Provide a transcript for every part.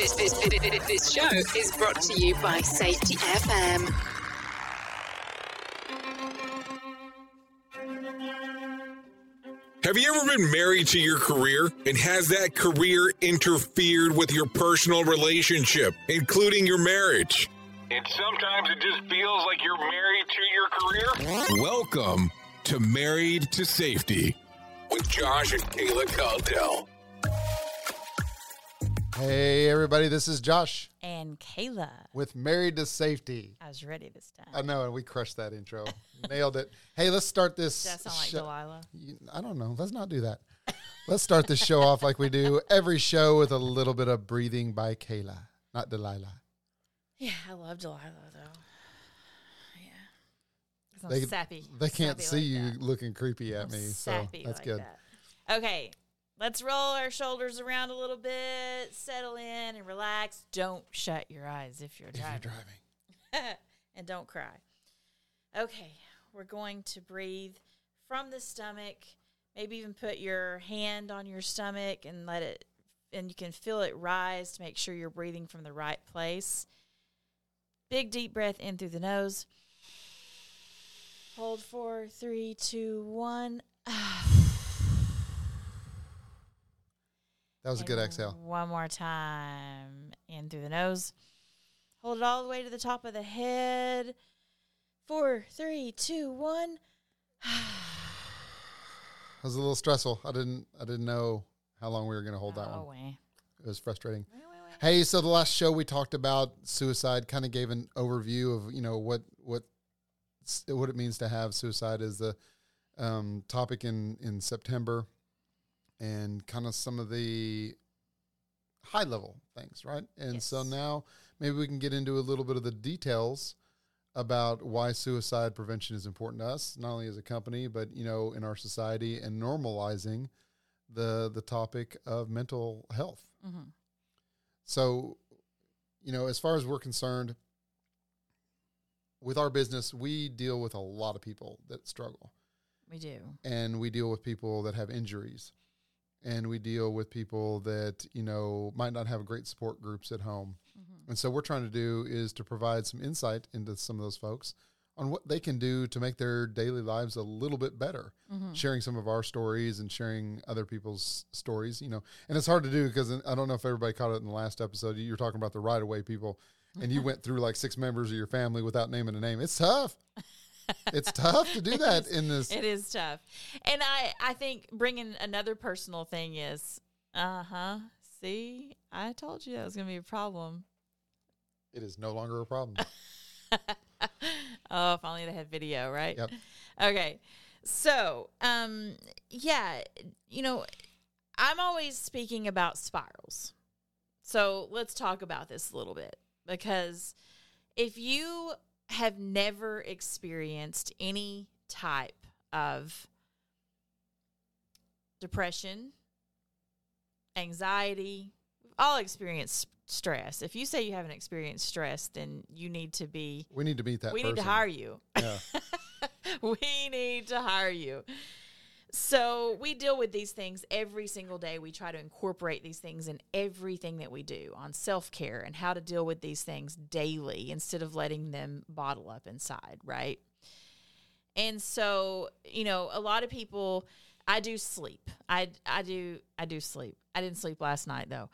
This, this, this, this show is brought to you by Safety FM. Have you ever been married to your career? And has that career interfered with your personal relationship, including your marriage? And sometimes it just feels like you're married to your career. Welcome to Married to Safety with Josh and Kayla Caldell. Hey, everybody, this is Josh and Kayla. with Married to Safety. I was ready this time. I know, and we crushed that intro. Nailed it. Hey, let's start this. Does that sound like Delilah? I don't know. Let's not do that. Let's start this show off like we do every show with a little bit of breathing by Kayla, not Delilah. Yeah, I love Delilah though. Yeah, They, sappy. they can't sappy see like you that. looking creepy at me, so sappy that's like good. that. Okay, let's roll our shoulders around a little bit, settle in, and relax. Don't shut your eyes if you're If you're driving, driving, and don't cry. Okay, we're going to breathe from the stomach. Maybe even put your hand on your stomach and let it, and you can feel it rise to make sure you're breathing from the right place. Big deep breath in through the nose. Hold for three, two, one. Ah. That was a good exhale. One more time. In through the nose. Hold it all the way to the top of the head. Four, three, two, one. It was a little stressful. I didn't. I didn't know how long we were going to hold that one. wait. It was frustrating. Hey, so the last show we talked about suicide, kind of gave an overview of you know what what what it means to have suicide as the um, topic in in September, and kind of some of the high level things, right? And so now maybe we can get into a little bit of the details about why suicide prevention is important to us, not only as a company, but you know in our society and normalizing the the topic of mental health. Mhm. So, you know, as far as we're concerned, with our business, we deal with a lot of people that struggle, We do. and we deal with people that have injuries, and we deal with people that you know might not have great support groups at home. Mm-hmm. And so, what we're trying to do is to provide some insight into some of those folks on what they can do to make their daily lives a little bit better. Mm-hmm. Sharing some of our stories and sharing other people's stories, you know, and it's hard to do because I don't know if everybody caught it in the last episode. You were talking about the right of way people, and you went through like six members of your family without naming a name. It's tough. it's tough to do that in this. It is tough. And I, I think bringing another personal thing is, uh huh. See, I told you that was going to be a problem. It is no longer a problem. oh, if only they had video, right? Yep. Okay. So, um, yeah, you know, I'm always speaking about spirals. So let's talk about this a little bit because if you have never experienced any type of depression, anxiety, we've all experienced stress. If you say you haven't experienced stress, then you need to be We need to meet that. we person. need to hire you. Yeah. we need to hire you. So we deal with these things every single day. We try to incorporate these things in everything that we do on self care and how to deal with these things daily instead of letting them bottle up inside, right? And so, you know, a lot of people I do sleep. I I do I do sleep. I didn't sleep last night though,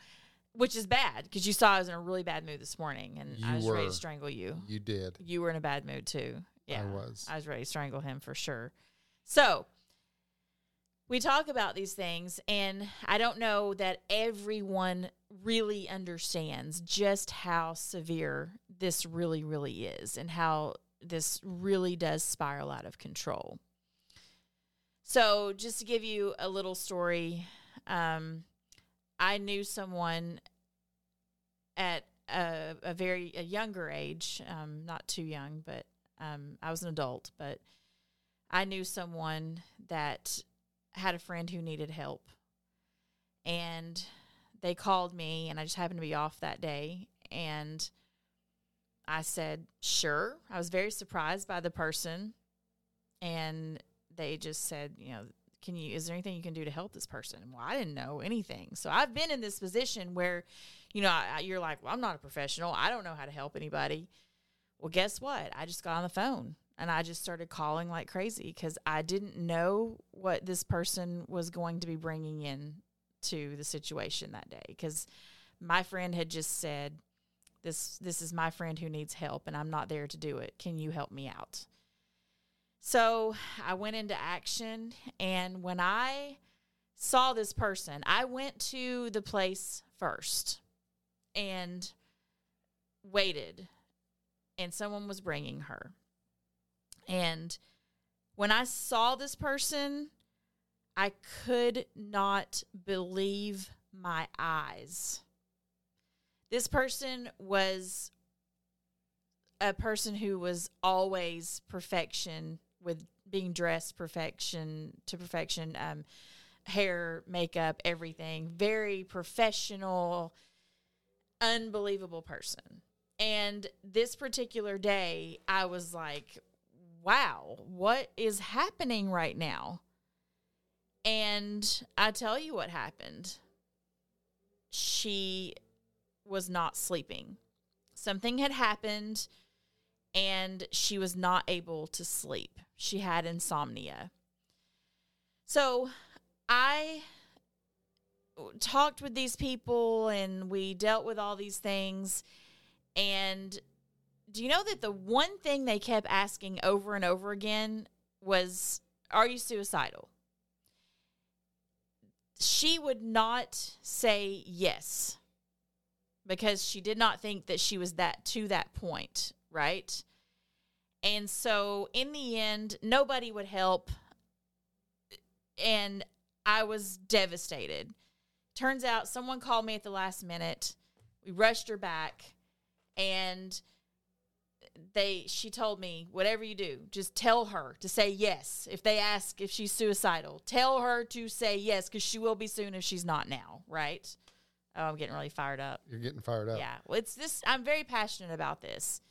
which is bad because you saw I was in a really bad mood this morning and I You was ready to strangle you. You did. You were in a bad mood too. Yeah, I was. I was ready to strangle him for sure. So we talk about these things, and I don't know that everyone really understands just how severe this really, really is, and how this really does spiral out of control. So, just to give you a little story, um, I knew someone at a, a very a younger age, um, not too young, but um, I was an adult, but I knew someone that had a friend who needed help. And they called me, and I just happened to be off that day. And I said, sure. I was very surprised by the person. And they just said, you know, can you, is there anything you can do to help this person? Well, I didn't know anything. So I've been in this position where, You know, I, you're like, well, I'm not a professional. I don't know how to help anybody. Well, guess what? I just got on the phone and I just started calling like crazy because I didn't know what this person was going to be bringing in to the situation that day. Because my friend had just said, "This this is my friend who needs help, and I'm not there to do it. Can you help me out?" So I went into action, and when I saw this person, I went to the place first and waited and someone was bringing her. And when I saw this person, I could not believe my eyes. This person was a person who was always perfection with being dressed perfection to perfection um, hair makeup everything very professional unbelievable person and this particular day, I was like, wow, what is happening right now? And I tell you what happened. She was not sleeping. Something had happened and she was not able to sleep. She had insomnia. So I talked with these people and we dealt with all these things. And do you know that the one thing they kept asking over and over again was, Are you suicidal? She would not say yes because she did not think that she was that to that point, right? And so in the end, nobody would help. And I was devastated. Turns out someone called me at the last minute. We rushed her back and they she told me whatever you do just tell her to say yes. If they ask if she's suicidal tell her to say yes because she will be soon if she's not now right? Oh i'm getting really fired up. You're getting fired up. yeah. Well it's this i'm very passionate about this.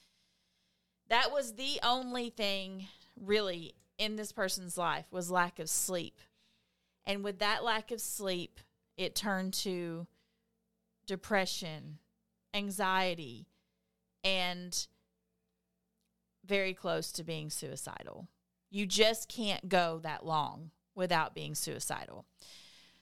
That was the only thing really in this person's life was lack of sleep. And with that lack of sleep it turned to depression anxiety and very close to being suicidal. You just can't go that long without being suicidal.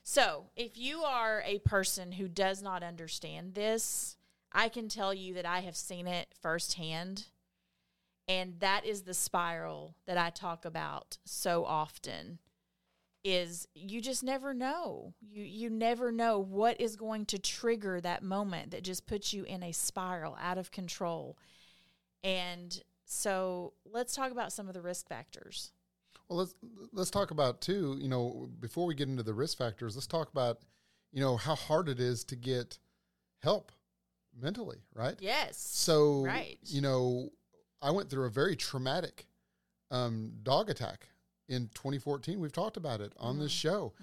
So, if you are a person who does not understand this, I can tell you that I have seen it firsthand. And that is the spiral that I talk about so often is you just never know. You you never know what is going to trigger that moment that just puts you in a spiral out of control. And so let's talk about some of the risk factors. Well, let's let's talk about too. You know, before we get into the risk factors, let's talk about you know how hard it is to get help mentally, right? Yes. So, Right. you know, I went through a very traumatic um, dog attack in 2014. We've talked about it on this show.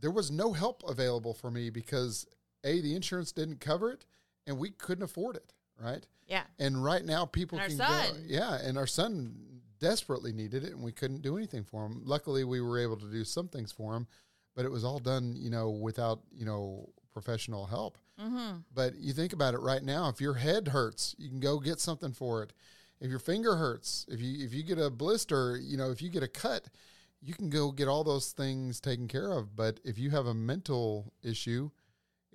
There was no help available for me because a the insurance didn't cover it, and we couldn't afford it. Right. Yeah. And right now, people And can go. Yeah, and our son desperately needed it, and we couldn't do anything for him. Luckily, we were able to do some things for him, but it was all done, you know, without you know professional help. Mm-hmm. But you think about it right now. If your head hurts, you can go get something for it. If your finger hurts, if you if you get a blister, you know, if you get a cut, you can go get all those things taken care of. But if you have a mental issue,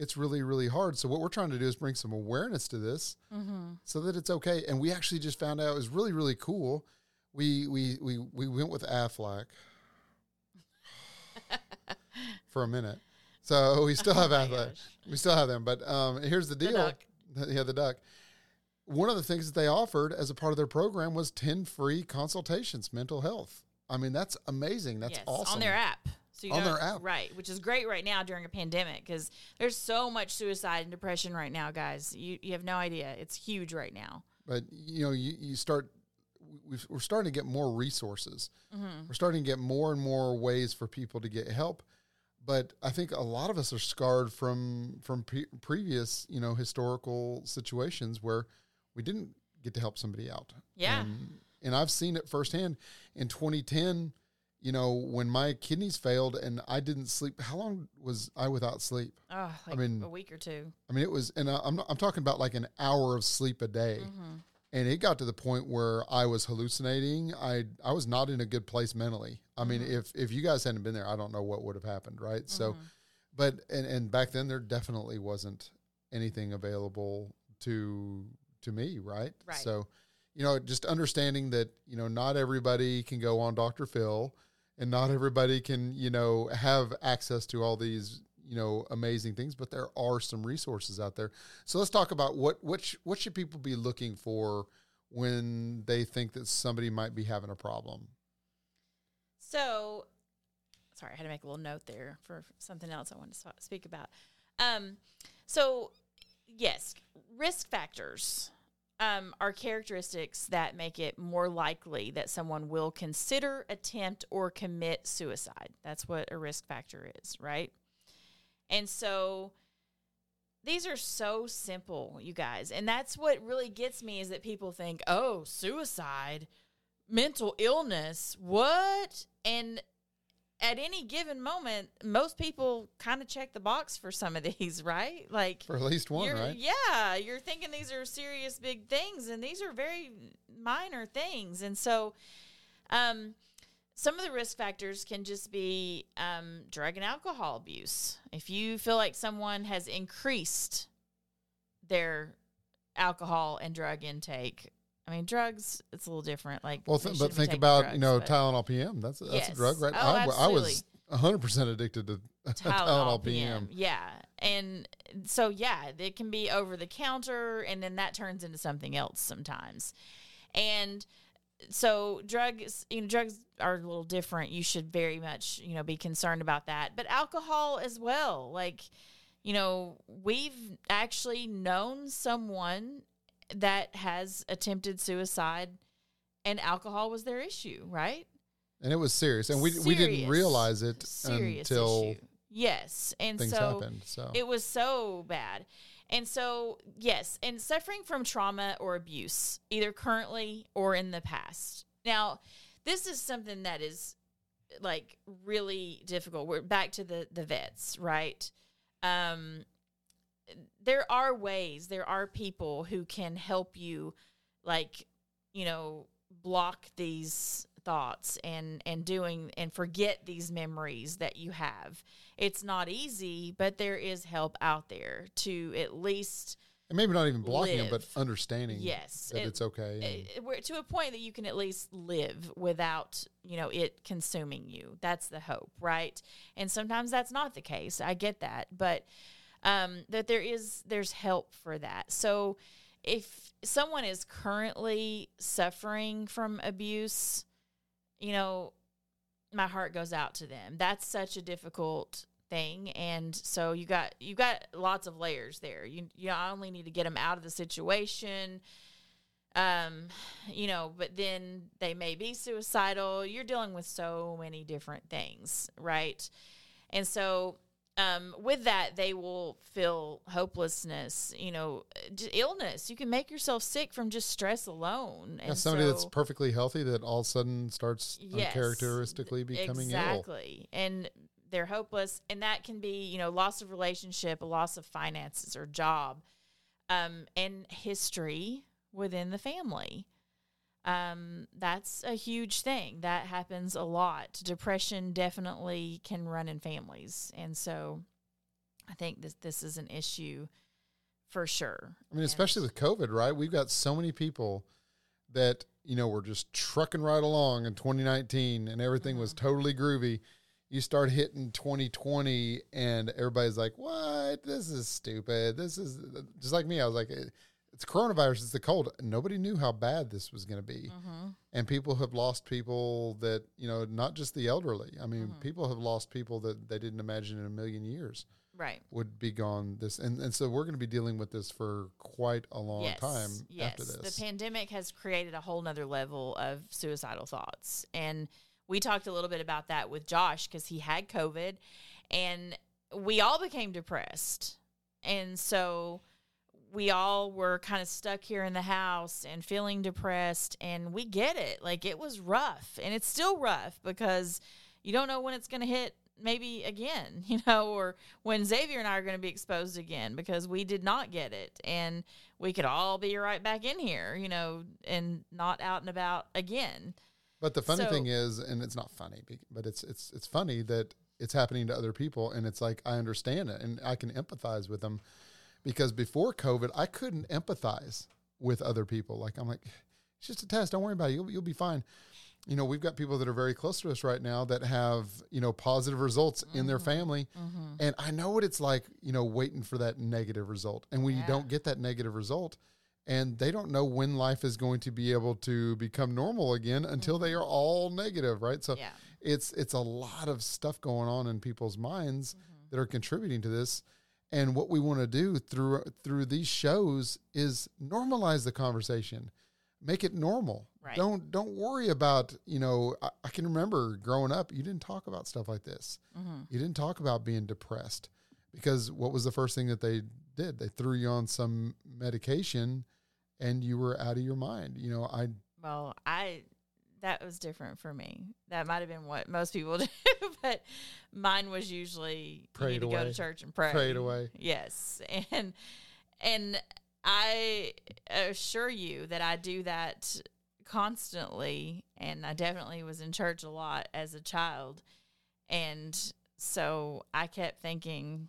it's really really hard. So what we're trying to do is bring some awareness to this, Mm-hmm. so that it's okay. And we actually just found out it was really really cool. We we we we went with Aflac for a minute. So we still have Oh my Aflac. gosh. We still have them. But um, here's the deal. duck. Yeah, the duck. One of the things that they offered as a part of their program was 10 free consultations, mental health. I mean, that's amazing. That's yes, awesome. on their app. So you On their app. right? Which is great right now during a pandemic because there's so much suicide and depression right now, guys. You you have no idea. It's huge right now. But, you know, you, you start, we've, we're starting to get more resources. Mm-hmm. We're starting to get more and more ways for people to get help. But I think a lot of us are scarred from from pre- previous, you know, historical situations where we didn't get to help somebody out. Yeah. And, and I've seen it firsthand. In 2010, you know, when my kidneys failed and I didn't sleep, how long was I without sleep? Oh, like mean- a week or two. I mean, it was, and I- I'm not, I'm talking about like an hour of sleep a day, mm-hmm. and it got to the point where I was hallucinating. I I was not in a good place mentally. I mean, mm-hmm. if if you guys hadn't been there, I don't know what would have happened, right? So, mm-hmm. but and and back then there definitely wasn't anything available to to me, right? Right. So, you know, just understanding that you know not everybody can go on Dr. Phil, and not everybody can you know have access to all these you know amazing things, but there are some resources out there. So let's talk about what what sh- what should people be looking for when they think that somebody might be having a problem. So, sorry, I had to make a little note there for something else I wanted to speak about. Um, so, yes, risk factors um, are characteristics that make it more likely that someone will consider, attempt, or commit suicide. That's what a risk factor is, right? And so, these are so simple, you guys. And that's what really gets me is that people think, oh, suicide, mental illness, what? And at any given moment, most people kind of check the box for some of these, right? Like, For at least one, right? Yeah, you're thinking these are serious big things, and these are very minor things. And so, um, some of the risk factors can just be um, drug and alcohol abuse. If you feel like someone has increased their alcohol and drug intake, I mean, drugs, it's a little different. Like, Well, th- but think about drugs, you know Tylenol PM. That's that's Yes. a drug, right? Oh, I, w- I was absolutely. 100 percent addicted to Tylenol, PM. Yeah. And so, yeah, it can be over the counter, and then that turns into something else sometimes. And so, drugs, you know, drugs are a little different. You should very much, you know, be concerned about that. But alcohol as well. Like, you know, we've actually known someone that has attempted suicide, and alcohol was their issue, right? and it was serious, and we we didn't realize it until issue. Yes, and things so happened. So it was so bad. And so, yes, and suffering from trauma or abuse, either currently or in the past. Now, this is something that is like really difficult. We're back to the the vets, right? Um there are ways, there are people who can help you like, you know, block these thoughts and and doing and forget these memories that you have. It's not easy, but there is help out there to at least and maybe not even blocking them, but understanding Yes, that it- it's okay. we're to a point that you can at least live without you know it consuming you. That's the hope right? And sometimes that's not the case. I get that. But um that there is there's help for that. So if someone is currently suffering from abuse you know my heart goes out to them. That's such a difficult thing. And so you got you got lots of layers there. You you not only need to get them out of the situation um you know but then they may be suicidal. You're dealing with so many different things right? And so um with that they will feel hopelessness you know illness. You can make yourself sick from just stress alone. Yeah, and somebody that's perfectly healthy that all of a sudden starts Yes, uncharacteristically becoming ill. exactly. And they're hopeless. And that can be you know loss of relationship a loss of finances or job um, and history within the family um, that's a huge thing that happens a lot depression definitely can run in families and so i think this this is an issue for sure I mean, And- especially with COVID, right? We've got so many people that, you know, were just trucking right along in 2019 and everything was Mm-hmm. totally groovy. You start hitting 2020 and everybody's like, what? This is stupid. This is just like me. I was like, "It- it's coronavirus. It's the cold. Nobody knew how bad this was going to be. Mm-hmm. And people have lost people that, you know, not just the elderly. I mean, Mm-hmm. people have lost people that they didn't imagine in a million years right would be gone this and, and so we're going to be dealing with this for quite a long yes, time yes. after this The pandemic has created a whole nother level of suicidal thoughts. And we talked a little bit about that with Josh because he had COVID and we all became depressed. And so we all were kind of stuck here in the house and feeling depressed and we get it. Like it was rough and it's still rough because you don't know when it's going to hit maybe again you know or when xavier and i are going to be exposed again because we did not get it and we could all be right back in here you know and not out and about again. But the funny So- thing is, and it's not funny, but it's it's it's funny that it's happening to other people, and it's like I understand it, and I can empathize with them, because before COVID, I couldn't empathize with other people. Like I'm like, it's just a test. Don't worry about it. You'll you'll be fine. You know, we've got people that are very close to us right now that have you know positive results in their mm-hmm. family, mm-hmm. and I know what it's like. You know, waiting for that negative result, and when you don't get that negative result and they don't know when life is going to be able to become normal again until they are mm-hmm. all negative right so Yeah. it's it's a lot of stuff going on in people's minds that are contributing to this and what we want to do through through these shows is normalize the conversation make it normal. Right. don't don't worry about you know I, I can remember growing up you didn't talk about stuff like this. Mm-hmm. You didn't talk about being depressed because what was the first thing that they did? They threw you on some medication and you were out of your mind. You know i Well, I that was different for me. That might have been what most people do, but mine was usually Prayed you need to go to church and pray. Prayed away. Yes, and and I assure you that I do that constantly, and I definitely was in church a lot as a child, and so I kept thinking.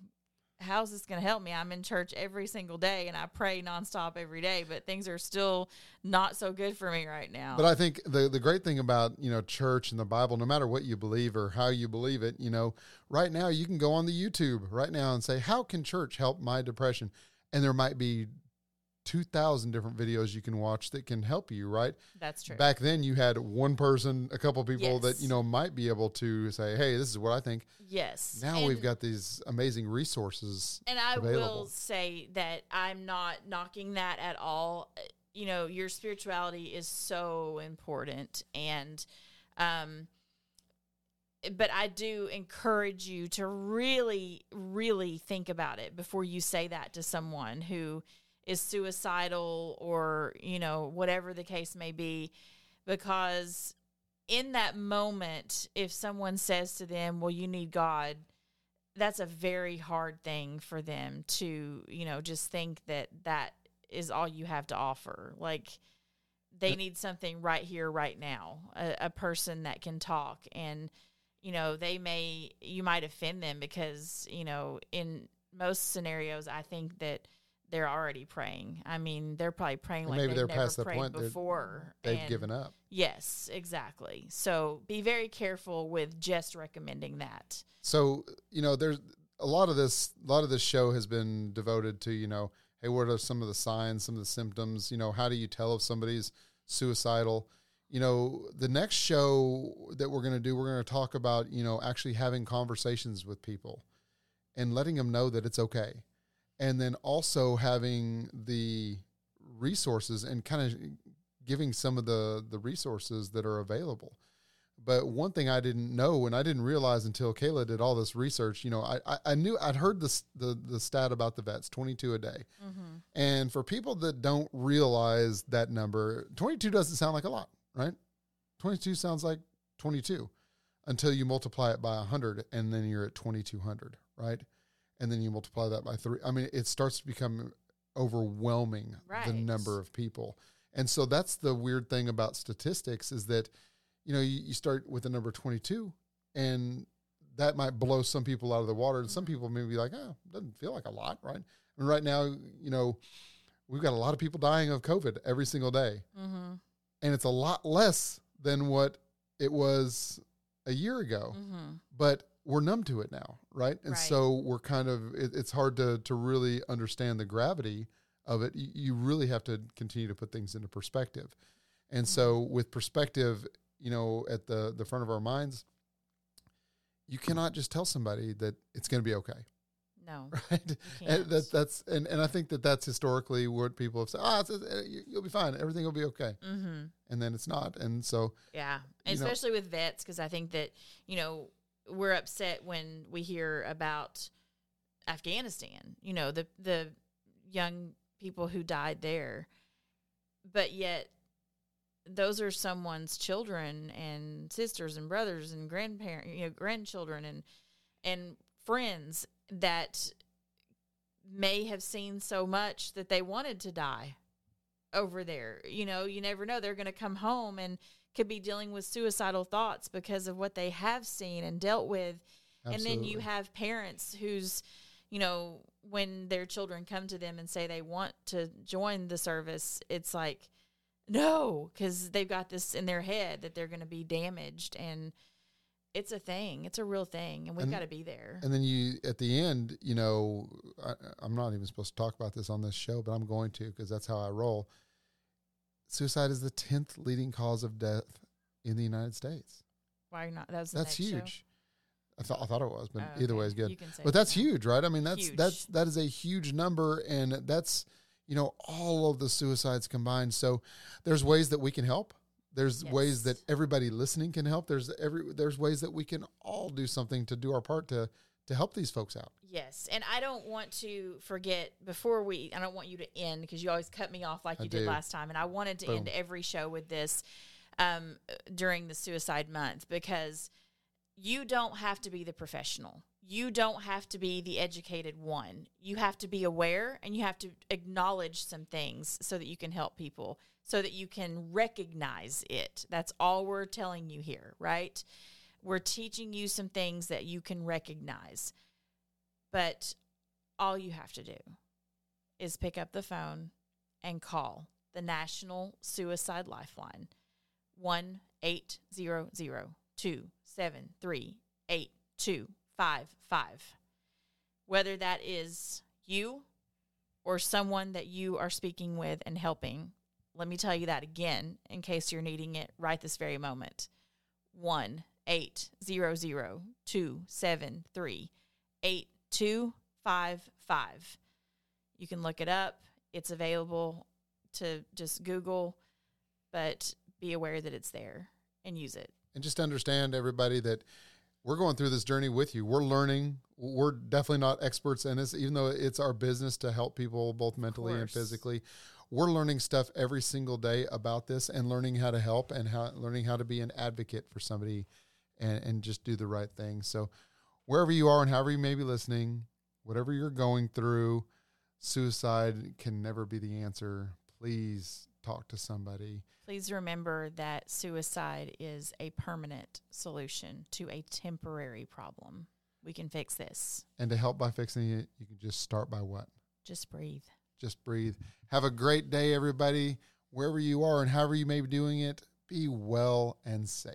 How's this going to help me? I'm in church every single day and I pray nonstop every day, but things are still not so good for me right now. but i think the the great thing about you know church and the bible no matter what you believe or how you believe it you know right now you can go on the youtube right now and say how can church help my depression and there might be 2000 different videos you can watch that can help you right That's true. back then you had one person a couple people that you know might be able to say hey this is what i think yes. now And- we've got these amazing resources And I will say that I'm not knocking that at all. Uh, You know, your spirituality is so important and um but I do encourage you to really really think about it before you say that to someone who is suicidal or, you know, whatever the case may be because in that moment if someone says to them, "Well, you need God," that's a very hard thing for them to, you know, just think that that is all you have to offer. Like they need something right here, right now, a, a person that can talk. And, you know, they may, you might offend them because, you know, in most scenarios, I think that they're already praying. I mean, they're probably praying like maybe they've they're never past the point before. they've And- given up Yes, exactly. So be very careful with just recommending that. so you know there's a lot of this a lot of this show has been devoted to you know hey what are some of the signs some of the symptoms you know how do you tell if somebody's suicidal you know the next show that we're going to do we're going to talk about you know actually having conversations with people and letting them know that it's okay and then also having the resources and kind of giving some of the the resources that are available but one thing I didn't know and I didn't realize until Kayla did all this research, you know, I, I, I knew I'd heard this the the stat about the vets, twenty two a day. Mm-hmm. And for people that don't realize that number, twenty two doesn't sound like a lot, right? Twenty two sounds like twenty two until you multiply it by hundred and then you're at twenty two hundred, right? And then you multiply that by three. I mean, it starts to become overwhelming the number of people. And so that's the weird thing about statistics is that you know, you, you start with the number 22 and that might blow some people out of the water. And some people may be like, oh, doesn't feel like a lot, right? And right now, you know, we've got a lot of people dying of COVID every single day. Mm-hmm. And it's a lot less than what it was a year ago. Mm-hmm. But we're numb to it now, right? And Right. so we're kind of, it, it's hard to, to really understand the gravity of it. You, you really have to continue to put things into perspective. And so with perspective, you know, at the, the front of our minds, you cannot just tell somebody that it's going to be okay. No. Right. And that, that's, and, and I think that that's historically what people have said. Ah, you- you'll be fine. Everything will be okay. Mm-hmm. And then it's not. And so, Yeah, You know- especially with vets, because I think that you know we're upset when we hear about Afghanistan. You know the the young people who died there. But yet those are someone's children and sisters and brothers and grandparents, you know, grandchildren and and friends that may have seen so much that they wanted to die over there. You know, you never know. They're going to come home and could be dealing with suicidal thoughts because of what they have seen and dealt with. And then you have parents who's, you know, when their children come to them and say they want to join the service, it's like, no, because they've got this in their head that they're going to be damaged. And it's a thing, it's a real thing. And we've got to be there. And then you, at the end, you know, I, I'm not even supposed to talk about this on this show, but I'm going to because that's how I roll. Suicide is the 10th leading cause of death in the United States. Why not? That That's next show? huge. I thought I thought it was, but Oh, either way is good. You can say But that's that. huge, right? I mean, that's Huge. that's that is a huge number, and that's you know all of the suicides combined. So there's ways that we can help. There's ways that everybody listening can help. There's every there's ways that we can all do something to do our part to to help these folks out. Yes, and I don't want to forget before we. I don't want you to end because you always cut me off like I you did last time, and I wanted to end every show with this um, during the suicide month because you don't have to be the professional. You don't have to be the educated one. You have to be aware and you have to acknowledge some things so that you can help people, so that you can recognize it. That's all we're telling you here, right? We're teaching you some things that you can recognize. But all you have to do is pick up the phone and call the National Suicide Lifeline 1 800 273 8255. Whether that is you or someone that you are speaking with and helping, let me tell you that again in case you're needing it right this very moment. 1 800 273 8255. You can look it up. It's available to just Google, but be aware that it's there and use it. and just understand everybody that we're going through this journey with you. We're learning. We're definitely not experts in this, even though it's our business to help people both mentally and physically. We're learning stuff every single day about this and learning how to help and how learning how to be an advocate for somebody and, and just do the right thing. So wherever you are and however you may be listening, whatever you're going through, suicide can never be the answer. Please talk to somebody. Please remember that suicide is a permanent solution to a temporary problem. We can fix this. And to help by fixing it, you can just start by what? Just breathe. just breathe. Have a great day, everybody. Wherever you are and however you may be doing it, be well and safe.